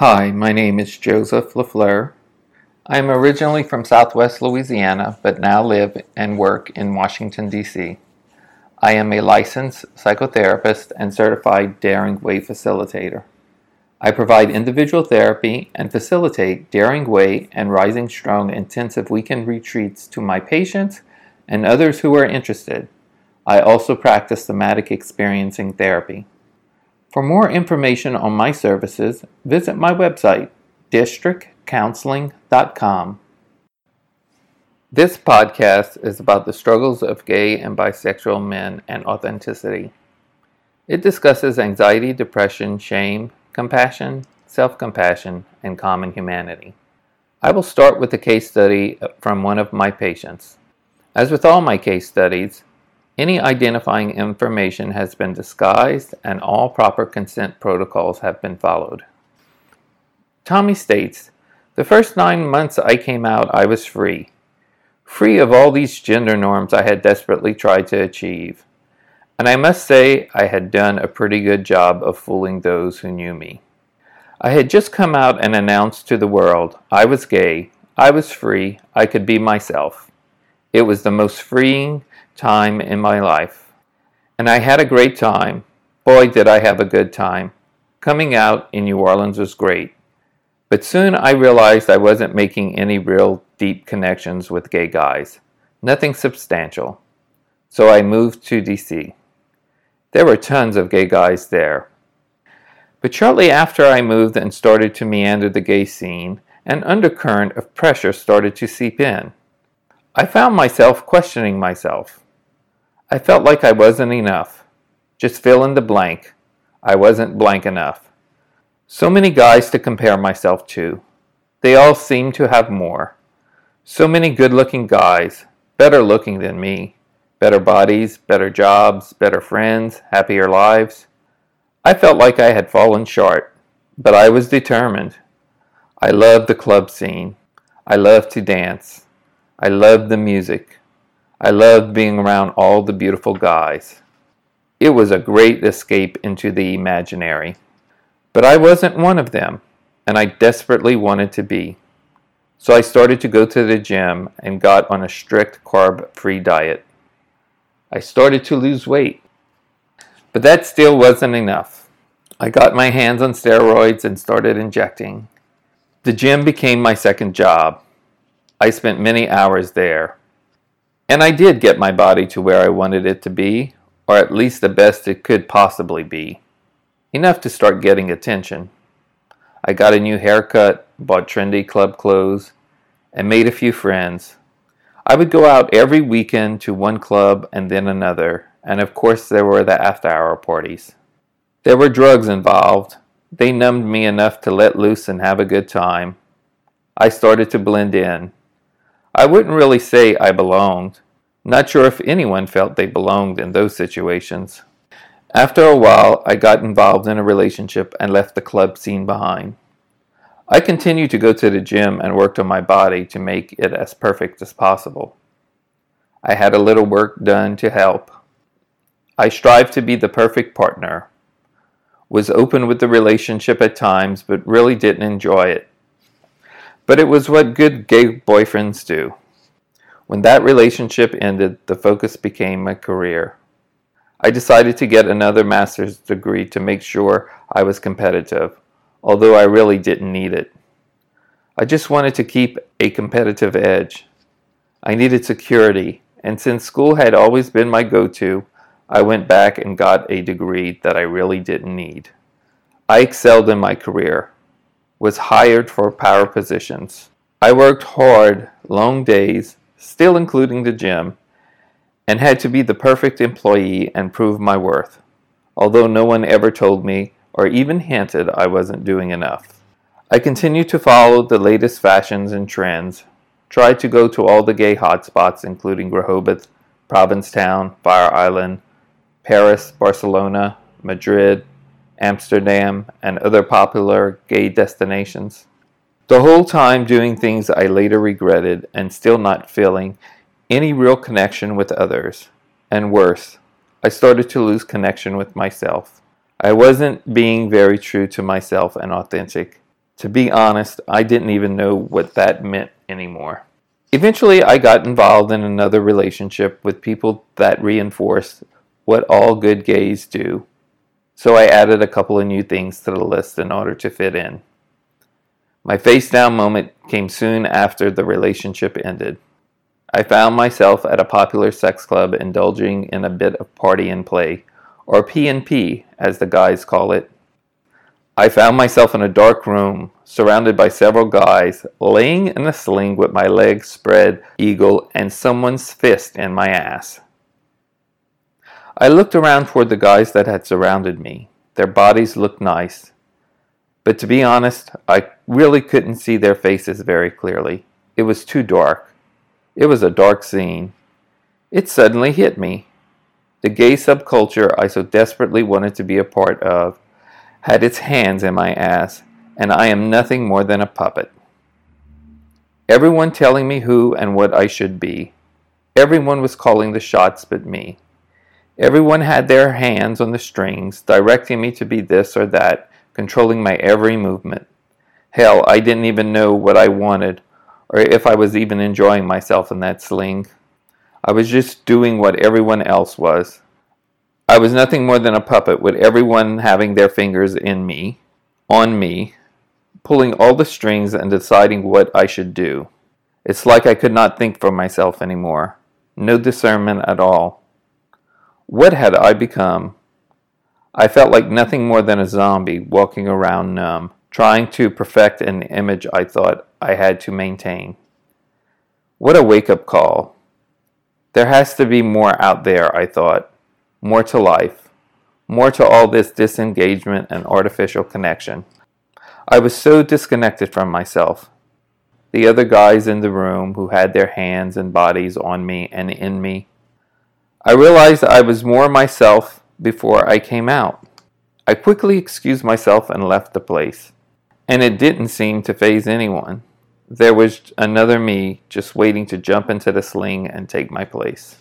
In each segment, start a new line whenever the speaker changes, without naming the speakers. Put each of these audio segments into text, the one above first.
Hi, my name is Joseph LaFleur. I am originally from southwest Louisiana, but now live and work in Washington, D.C. I am a licensed psychotherapist and certified Daring Way facilitator. I provide individual therapy and facilitate Daring Way and Rising Strong intensive weekend retreats to my patients and others who are interested. I also practice somatic experiencing therapy. For more information on my services, visit my website, districtcounseling.com. This podcast is about the struggles of gay and bisexual men and authenticity. It discusses anxiety, depression, shame, compassion, self compassion, and common humanity. I will start with a case study from one of my patients. As with all my case studies, any identifying information has been disguised and all proper consent protocols have been followed. Tommy states, The first nine months I came out, I was free. Free of all these gender norms I had desperately tried to achieve. And I must say I had done a pretty good job of fooling those who knew me. I had just come out and announced to the world I was gay, I was free, I could be myself. It was the most freeing, time in my life. And I had a great time. Boy, did I have a good time. Coming out in New Orleans was great. But soon I realized I wasn't making any real deep connections with gay guys. Nothing substantial. So I moved to DC. There were tons of gay guys there. But shortly after I moved and started to meander the gay scene, an undercurrent of pressure started to seep in. I found myself questioning myself. I felt like I wasn't enough. Just fill in the blank. I wasn't blank enough. So many guys to compare myself to. They all seemed to have more. So many good looking guys, better looking than me. Better bodies, better jobs, better friends, happier lives. I felt like I had fallen short, but I was determined. I loved the club scene. I loved to dance. I loved the music. I loved being around all the beautiful guys. It was a great escape into the imaginary. But I wasn't one of them, and I desperately wanted to be. So I started to go to the gym and got on a strict carb free diet. I started to lose weight. But that still wasn't enough. I got my hands on steroids and started injecting. The gym became my second job. I spent many hours there. And I did get my body to where I wanted it to be, or at least the best it could possibly be. Enough to start getting attention. I got a new haircut, bought trendy club clothes, and made a few friends. I would go out every weekend to one club and then another, and of course there were the after hour parties. There were drugs involved. They numbed me enough to let loose and have a good time. I started to blend in. I wouldn't really say I belonged. Not sure if anyone felt they belonged in those situations. After a while, I got involved in a relationship and left the club scene behind. I continued to go to the gym and worked on my body to make it as perfect as possible. I had a little work done to help. I strived to be the perfect partner, was open with the relationship at times, but really didn't enjoy it. But it was what good gay boyfriends do. When that relationship ended, the focus became my career. I decided to get another master's degree to make sure I was competitive, although I really didn't need it. I just wanted to keep a competitive edge. I needed security, and since school had always been my go to, I went back and got a degree that I really didn't need. I excelled in my career was hired for power positions. I worked hard, long days, still including the gym, and had to be the perfect employee and prove my worth, although no one ever told me or even hinted I wasn't doing enough. I continued to follow the latest fashions and trends, tried to go to all the gay hotspots, including Rehoboth, Provincetown, Fire Island, Paris, Barcelona, Madrid, Amsterdam, and other popular gay destinations. The whole time doing things I later regretted and still not feeling any real connection with others. And worse, I started to lose connection with myself. I wasn't being very true to myself and authentic. To be honest, I didn't even know what that meant anymore. Eventually, I got involved in another relationship with people that reinforced what all good gays do. So I added a couple of new things to the list in order to fit in. My face down moment came soon after the relationship ended. I found myself at a popular sex club indulging in a bit of party and play, or P&P as the guys call it. I found myself in a dark room, surrounded by several guys, laying in a sling with my legs spread eagle and someone's fist in my ass. I looked around toward the guys that had surrounded me. Their bodies looked nice. But to be honest, I really couldn't see their faces very clearly. It was too dark. It was a dark scene. It suddenly hit me. The gay subculture I so desperately wanted to be a part of had its hands in my ass, and I am nothing more than a puppet. Everyone telling me who and what I should be. Everyone was calling the shots but me. Everyone had their hands on the strings, directing me to be this or that, controlling my every movement. Hell, I didn't even know what I wanted, or if I was even enjoying myself in that sling. I was just doing what everyone else was. I was nothing more than a puppet, with everyone having their fingers in me, on me, pulling all the strings and deciding what I should do. It's like I could not think for myself anymore. No discernment at all. What had I become? I felt like nothing more than a zombie walking around numb, trying to perfect an image I thought I had to maintain. What a wake up call. There has to be more out there, I thought more to life, more to all this disengagement and artificial connection. I was so disconnected from myself. The other guys in the room who had their hands and bodies on me and in me. I realized I was more myself before I came out. I quickly excused myself and left the place. And it didn't seem to faze anyone. There was another me just waiting to jump into the sling and take my place.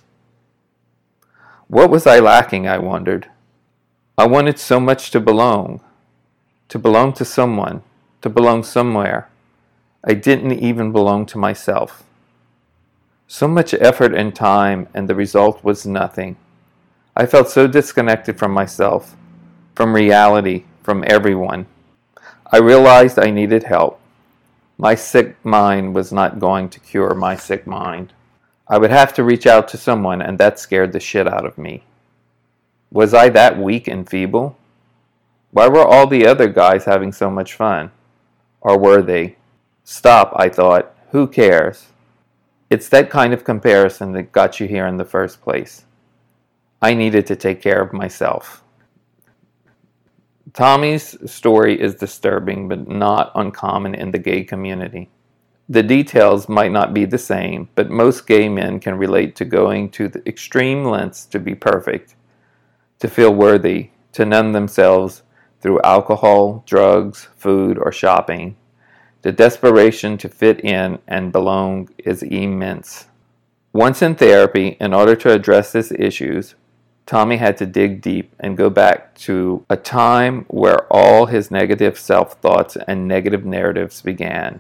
What was I lacking, I wondered. I wanted so much to belong, to belong to someone, to belong somewhere. I didn't even belong to myself. So much effort and time, and the result was nothing. I felt so disconnected from myself, from reality, from everyone. I realized I needed help. My sick mind was not going to cure my sick mind. I would have to reach out to someone, and that scared the shit out of me. Was I that weak and feeble? Why were all the other guys having so much fun? Or were they? Stop, I thought. Who cares? It's that kind of comparison that got you here in the first place. I needed to take care of myself. Tommy's story is disturbing but not uncommon in the gay community. The details might not be the same, but most gay men can relate to going to the extreme lengths to be perfect, to feel worthy, to numb themselves through alcohol, drugs, food, or shopping. The desperation to fit in and belong is immense. Once in therapy, in order to address these issues, Tommy had to dig deep and go back to a time where all his negative self thoughts and negative narratives began.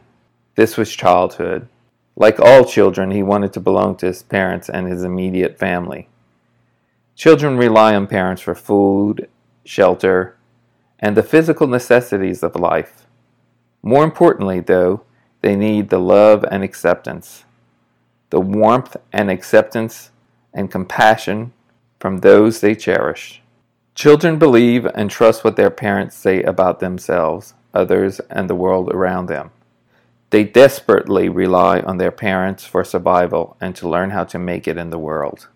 This was childhood. Like all children, he wanted to belong to his parents and his immediate family. Children rely on parents for food, shelter, and the physical necessities of life. More importantly, though, they need the love and acceptance, the warmth and acceptance and compassion from those they cherish. Children believe and trust what their parents say about themselves, others, and the world around them. They desperately rely on their parents for survival and to learn how to make it in the world.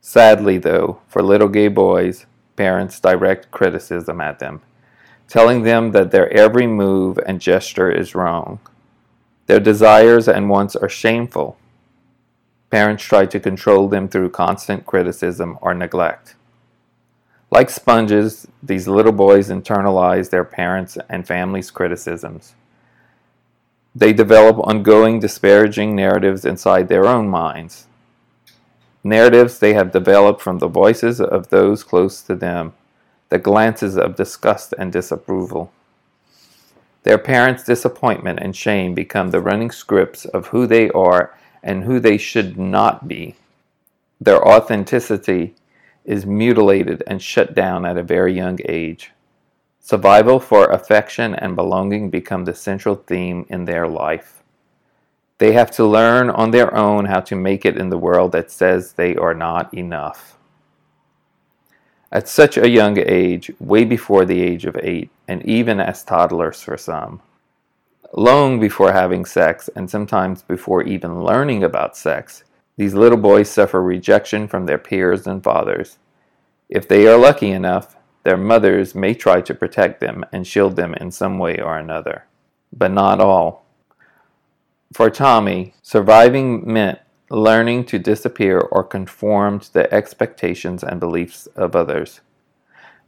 Sadly, though, for little gay boys, parents direct criticism at them, telling them that their every move and gesture is wrong. Their desires and wants are shameful. Parents try to control them through constant criticism or neglect. Like sponges, these little boys internalize their parents' and families' criticisms. They develop ongoing disparaging narratives inside their own minds. Narratives they have developed from the voices of those close to them, the glances of disgust and disapproval. Their parents' disappointment and shame become the running scripts of who they are and who they should not be. Their authenticity is mutilated and shut down at a very young age. Survival for affection and belonging become the central theme in their life. They have to learn on their own how to make it in the world that says they are not enough. At such a young age, way before the age of eight, and even as toddlers for some, long before having sex, and sometimes before even learning about sex, these little boys suffer rejection from their peers and fathers. If they are lucky enough, their mothers may try to protect them and shield them in some way or another. But not all. For Tommy, surviving meant learning to disappear or conform to the expectations and beliefs of others.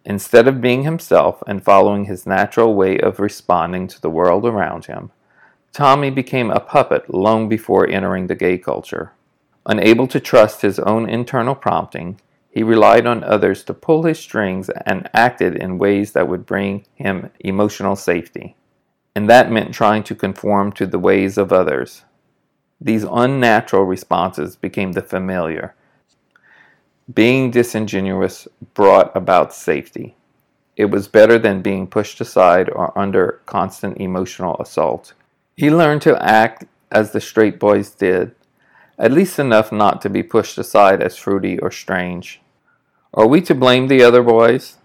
Instead of being himself and following his natural way of responding to the world around him, Tommy became a puppet long before entering the gay culture. Unable to trust his own internal prompting, he relied on others to pull his strings and acted in ways that would bring him emotional safety and that meant trying to conform to the ways of others. These unnatural responses became the familiar. Being disingenuous brought about safety. It was better than being pushed aside or under constant emotional assault. He learned to act as the straight boys did, at least enough not to be pushed aside as fruity or strange. Are we to blame the other boys?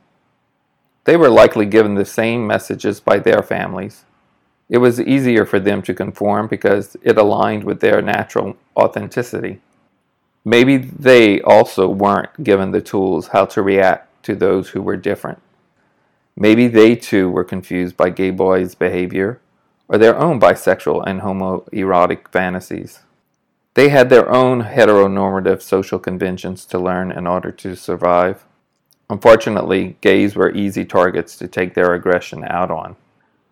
They were likely given the same messages by their families. It was easier for them to conform because it aligned with their natural authenticity. Maybe they also weren't given the tools how to react to those who were different. Maybe they too were confused by gay boys' behavior or their own bisexual and homoerotic fantasies. They had their own heteronormative social conventions to learn in order to survive. Unfortunately, gays were easy targets to take their aggression out on.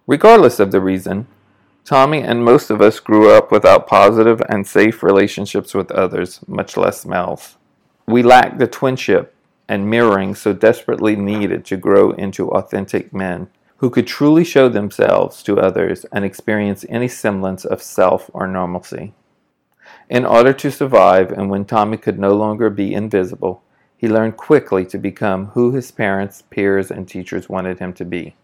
Regardless of the reason, Tommy and most of us grew up without positive and safe relationships with others, much less males. We lacked the twinship and mirroring so desperately needed to grow into authentic men who could truly show themselves to others and experience any semblance of self or normalcy. In order to survive, and when Tommy could no longer be invisible, he learned quickly to become who his parents, peers, and teachers wanted him to be.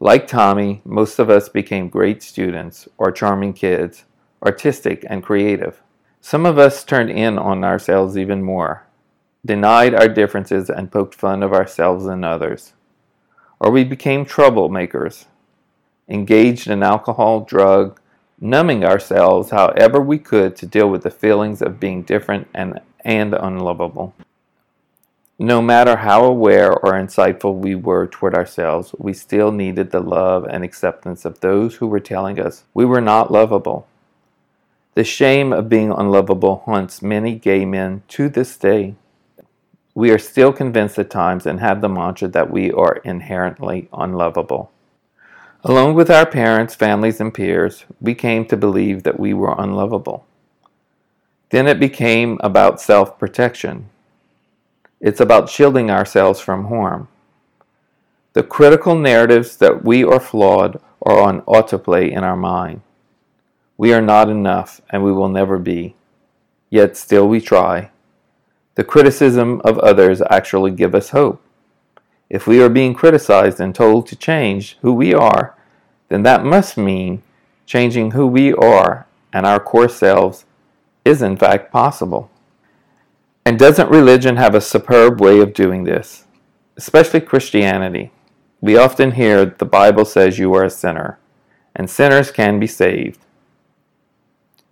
Like Tommy, most of us became great students or charming kids, artistic and creative. Some of us turned in on ourselves even more, denied our differences and poked fun of ourselves and others. Or we became troublemakers, engaged in alcohol, drug, numbing ourselves however we could to deal with the feelings of being different and, and unlovable. No matter how aware or insightful we were toward ourselves, we still needed the love and acceptance of those who were telling us we were not lovable. The shame of being unlovable haunts many gay men to this day. We are still convinced at times and have the mantra that we are inherently unlovable. Along with our parents, families, and peers, we came to believe that we were unlovable. Then it became about self protection it's about shielding ourselves from harm. The critical narratives that we are flawed are on autoplay in our mind. We are not enough and we will never be. Yet still we try. The criticism of others actually give us hope. If we are being criticized and told to change who we are, then that must mean changing who we are and our core selves is in fact possible. And doesn't religion have a superb way of doing this? Especially Christianity. We often hear the Bible says you are a sinner, and sinners can be saved.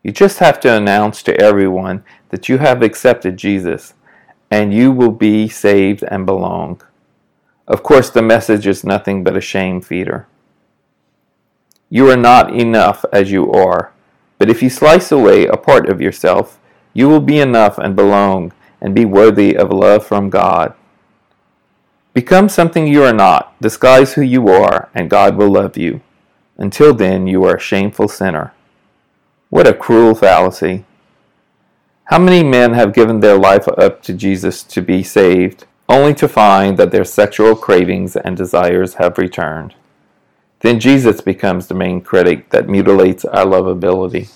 You just have to announce to everyone that you have accepted Jesus, and you will be saved and belong. Of course, the message is nothing but a shame feeder. You are not enough as you are, but if you slice away a part of yourself, you will be enough and belong and be worthy of love from God. Become something you are not, disguise who you are, and God will love you. Until then, you are a shameful sinner. What a cruel fallacy. How many men have given their life up to Jesus to be saved, only to find that their sexual cravings and desires have returned? then Jesus becomes the main critic that mutilates our lovability.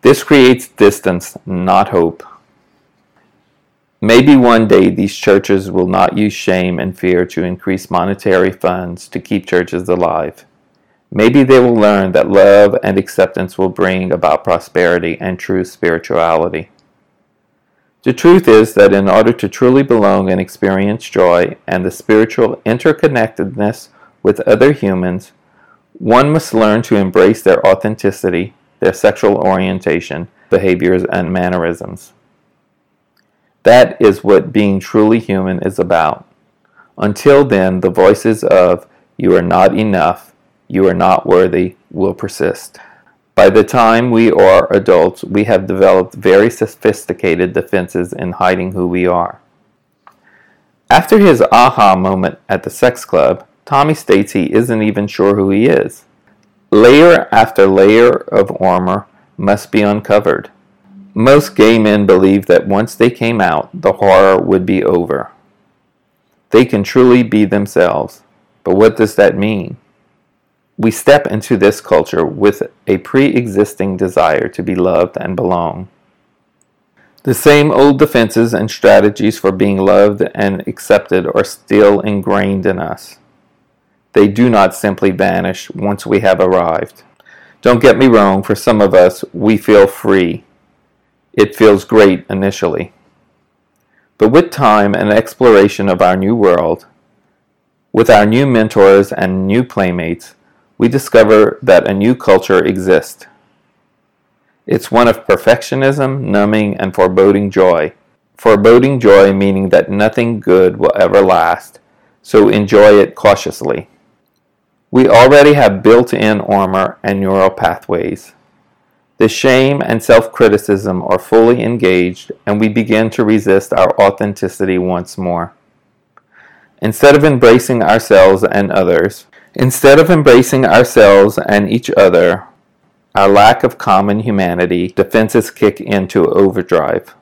This creates distance, not hope. Maybe one day these churches will not use shame and fear to increase monetary funds to keep churches alive. Maybe they will learn that love and acceptance will bring about prosperity and true spirituality. The truth is that in order to truly belong and experience joy and the spiritual interconnectedness with other humans, one must learn to embrace their authenticity, their sexual orientation, behaviors, and mannerisms. That is what being truly human is about. Until then, the voices of, you are not enough, you are not worthy, will persist. By the time we are adults, we have developed very sophisticated defenses in hiding who we are. After his aha moment at the sex club, Tommy states he isn't even sure who he is. Layer after layer of armor must be uncovered. Most gay men believe that once they came out, the horror would be over. They can truly be themselves. But what does that mean? We step into this culture with a pre existing desire to be loved and belong. The same old defenses and strategies for being loved and accepted are still ingrained in us. They do not simply vanish once we have arrived. Don't get me wrong, for some of us, we feel free. It feels great initially. But with time and exploration of our new world, with our new mentors and new playmates, we discover that a new culture exists. It's one of perfectionism, numbing, and foreboding joy. Foreboding joy meaning that nothing good will ever last, so enjoy it cautiously. We already have built in armor and neural pathways. The shame and self criticism are fully engaged, and we begin to resist our authenticity once more. Instead of embracing ourselves and others, Instead of embracing ourselves and each other, our lack of common humanity defenses kick into overdrive.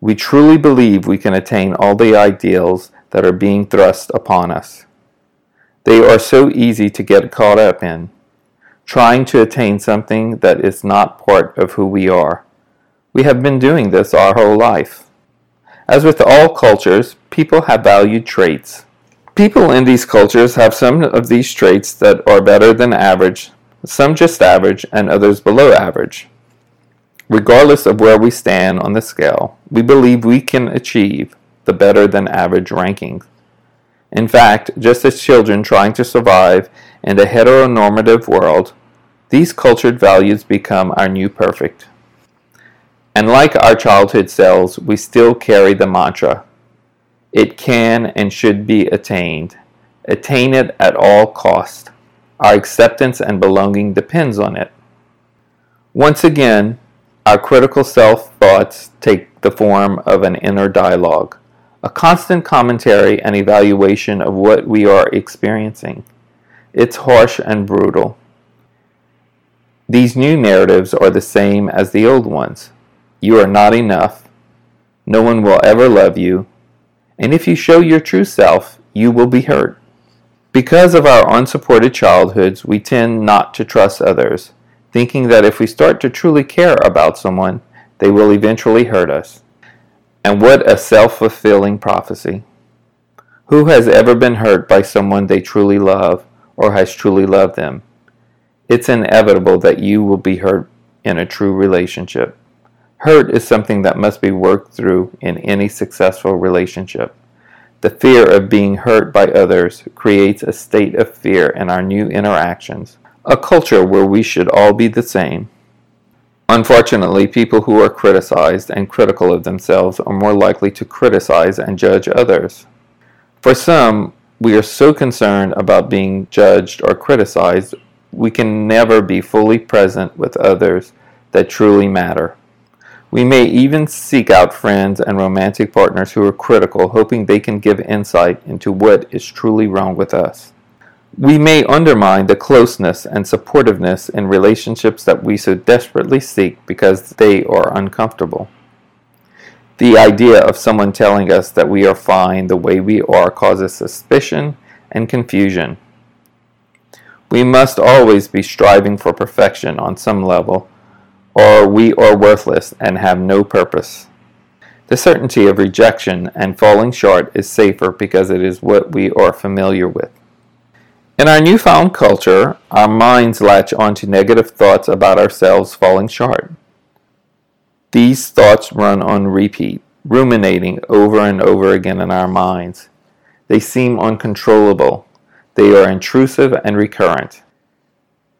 We truly believe we can attain all the ideals that are being thrust upon us. They are so easy to get caught up in, trying to attain something that is not part of who we are. We have been doing this our whole life. As with all cultures, people have valued traits People in these cultures have some of these traits that are better than average, some just average, and others below average. Regardless of where we stand on the scale, we believe we can achieve the better than average rankings. In fact, just as children trying to survive in a heteronormative world, these cultured values become our new perfect. And like our childhood selves, we still carry the mantra it can and should be attained. Attain it at all cost. Our acceptance and belonging depends on it. Once again, our critical self thoughts take the form of an inner dialogue, a constant commentary and evaluation of what we are experiencing. It's harsh and brutal. These new narratives are the same as the old ones. You are not enough. No one will ever love you. And if you show your true self, you will be hurt. Because of our unsupported childhoods, we tend not to trust others, thinking that if we start to truly care about someone, they will eventually hurt us. And what a self fulfilling prophecy. Who has ever been hurt by someone they truly love or has truly loved them? It's inevitable that you will be hurt in a true relationship. Hurt is something that must be worked through in any successful relationship. The fear of being hurt by others creates a state of fear in our new interactions, a culture where we should all be the same. Unfortunately, people who are criticized and critical of themselves are more likely to criticize and judge others. For some, we are so concerned about being judged or criticized, we can never be fully present with others that truly matter. We may even seek out friends and romantic partners who are critical, hoping they can give insight into what is truly wrong with us. We may undermine the closeness and supportiveness in relationships that we so desperately seek because they are uncomfortable. The idea of someone telling us that we are fine the way we are causes suspicion and confusion. We must always be striving for perfection on some level, or we are worthless and have no purpose. The certainty of rejection and falling short is safer because it is what we are familiar with. In our newfound culture, our minds latch onto negative thoughts about ourselves falling short. These thoughts run on repeat, ruminating over and over again in our minds. They seem uncontrollable. They are intrusive and recurrent.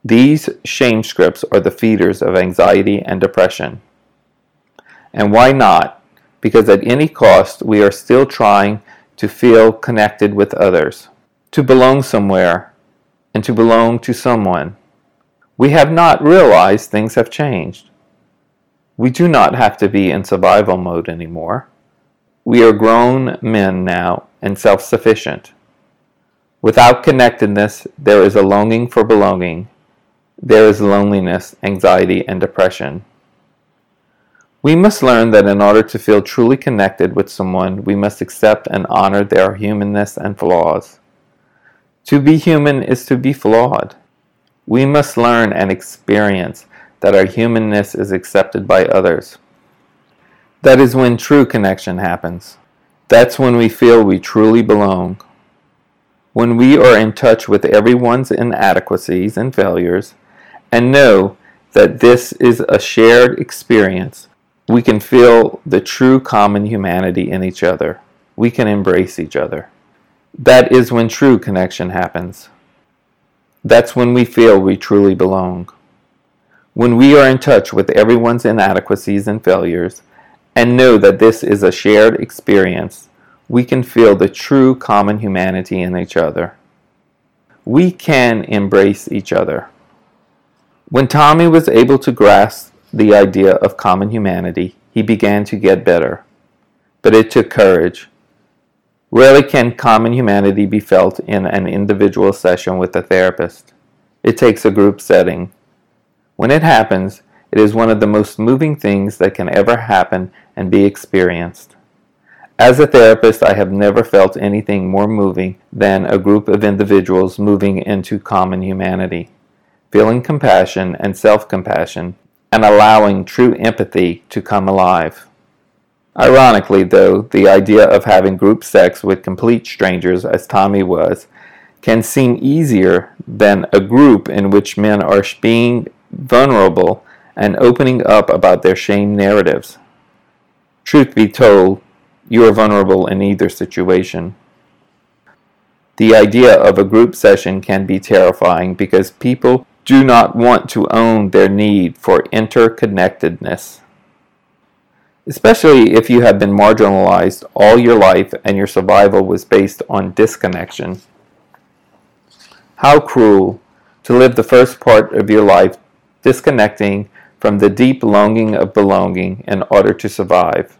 These shame scripts are the feeders of anxiety and depression. And why not? Because at any cost, we are still trying to feel connected with others, to belong somewhere, and to belong to someone. We have not realized things have changed. We do not have to be in survival mode anymore. We are grown men now and self sufficient. Without connectedness, there is a longing for belonging. There is loneliness, anxiety, and depression. We must learn that in order to feel truly connected with someone, we must accept and honor their humanness and flaws. To be human is to be flawed. We must learn and experience that our humanness is accepted by others. That is when true connection happens. That's when we feel we truly belong. When we are in touch with everyone's inadequacies and failures and know that this is a shared experience, we can feel the true common humanity in each other. We can embrace each other. That is when true connection happens. That's when we feel we truly belong. When we are in touch with everyone's inadequacies and failures and know that this is a shared experience, we can feel the true common humanity in each other. We can embrace each other. When Tommy was able to grasp the idea of common humanity, he began to get better. But it took courage. Rarely can common humanity be felt in an individual session with a therapist. It takes a group setting when it happens, it is one of the most moving things that can ever happen and be experienced. As a therapist, I have never felt anything more moving than a group of individuals moving into common humanity, feeling compassion and self compassion, and allowing true empathy to come alive. Ironically, though, the idea of having group sex with complete strangers, as Tommy was, can seem easier than a group in which men are being vulnerable, and opening up about their shame narratives. Truth be told, you are vulnerable in either situation. The idea of a group session can be terrifying because people do not want to own their need for interconnectedness. Especially if you have been marginalized all your life and your survival was based on disconnection. How cruel to live the first part of your life disconnecting from the deep longing of belonging in order to survive.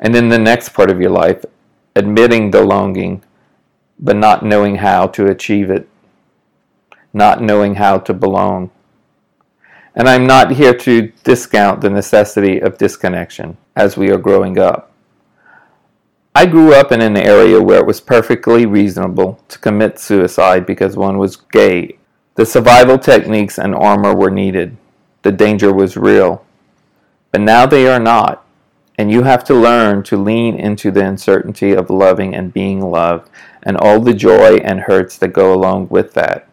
And in the next part of your life, admitting the longing, but not knowing how to achieve it, not knowing how to belong. And I'm not here to discount the necessity of disconnection as we are growing up. I grew up in an area where it was perfectly reasonable to commit suicide because one was gay the survival techniques and armor were needed. The danger was real. But now they are not, and you have to learn to lean into the uncertainty of loving and being loved and all the joy and hurts that go along with that.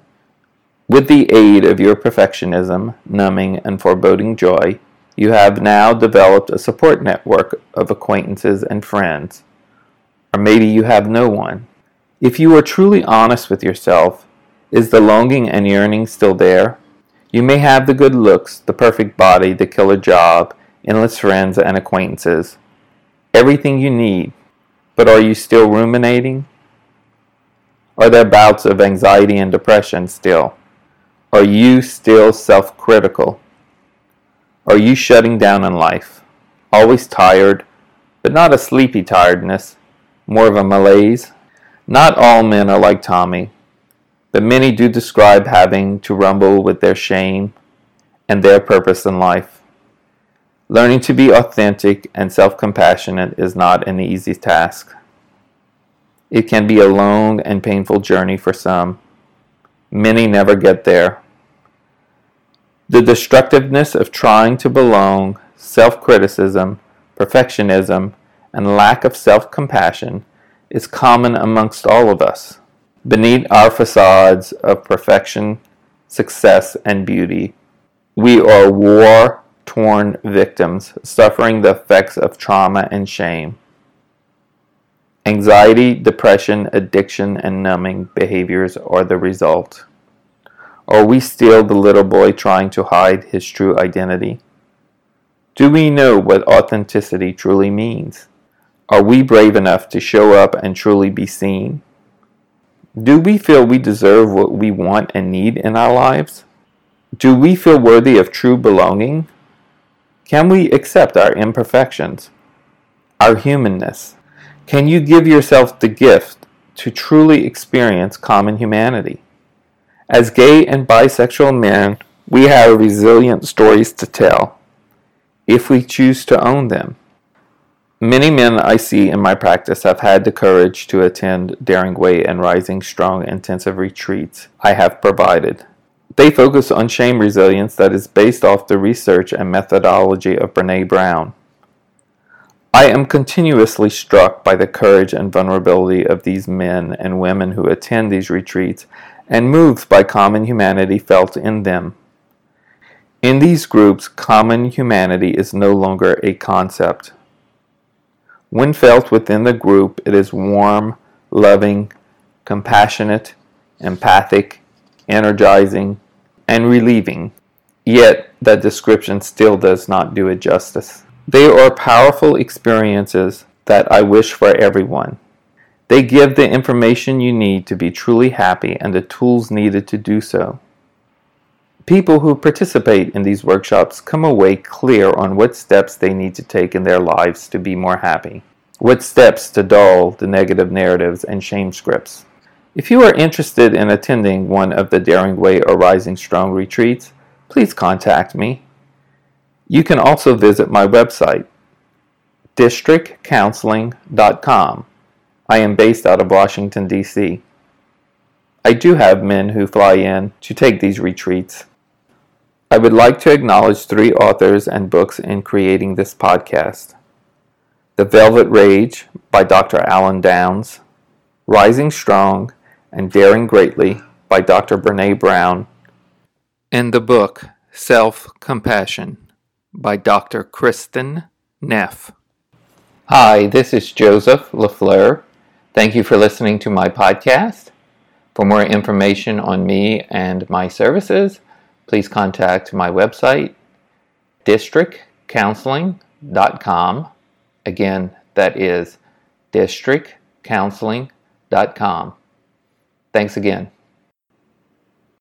With the aid of your perfectionism, numbing, and foreboding joy, you have now developed a support network of acquaintances and friends. Or maybe you have no one. If you are truly honest with yourself, is the longing and yearning still there? You may have the good looks, the perfect body, the killer job, endless friends and acquaintances, everything you need, but are you still ruminating? Are there bouts of anxiety and depression still? Are you still self critical? Are you shutting down in life? Always tired, but not a sleepy tiredness, more of a malaise? Not all men are like Tommy but many do describe having to rumble with their shame and their purpose in life. Learning to be authentic and self compassionate is not an easy task. It can be a long and painful journey for some. Many never get there. The destructiveness of trying to belong, self criticism, perfectionism, and lack of self compassion is common amongst all of us. Beneath our facades of perfection, success, and beauty, we are war torn victims suffering the effects of trauma and shame. Anxiety, depression, addiction, and numbing behaviors are the result. Are we still the little boy trying to hide his true identity? Do we know what authenticity truly means? Are we brave enough to show up and truly be seen? Do we feel we deserve what we want and need in our lives? Do we feel worthy of true belonging? Can we accept our imperfections, our humanness? Can you give yourself the gift to truly experience common humanity? As gay and bisexual men, we have resilient stories to tell if we choose to own them. Many men I see in my practice have had the courage to attend Daring Way and Rising Strong intensive retreats I have provided. They focus on shame resilience that is based off the research and methodology of Brene Brown. I am continuously struck by the courage and vulnerability of these men and women who attend these retreats and moved by common humanity felt in them. In these groups, common humanity is no longer a concept. When felt within the group, it is warm, loving, compassionate, empathic, energizing, and relieving. Yet, that description still does not do it justice. They are powerful experiences that I wish for everyone. They give the information you need to be truly happy and the tools needed to do so. People who participate in these workshops come away clear on what steps they need to take in their lives to be more happy, what steps to dull the negative narratives and shame scripts. If you are interested in attending one of the Daring Way or Rising Strong retreats, please contact me. You can also visit my website, districtcounseling.com. I am based out of Washington, D.C. I do have men who fly in to take these retreats. I would like to acknowledge three authors and books in creating this podcast The Velvet Rage by Dr. Alan Downs, Rising Strong, and Daring Greatly by Dr. Brene Brown, and the book Self Compassion by Dr. Kristin Neff. Hi, this is Joseph LaFleur. Thank you for listening to my podcast. For more information on me and my services, please contact my website, districtcounseling.com. Again, that is districtcounseling.com. Thanks again.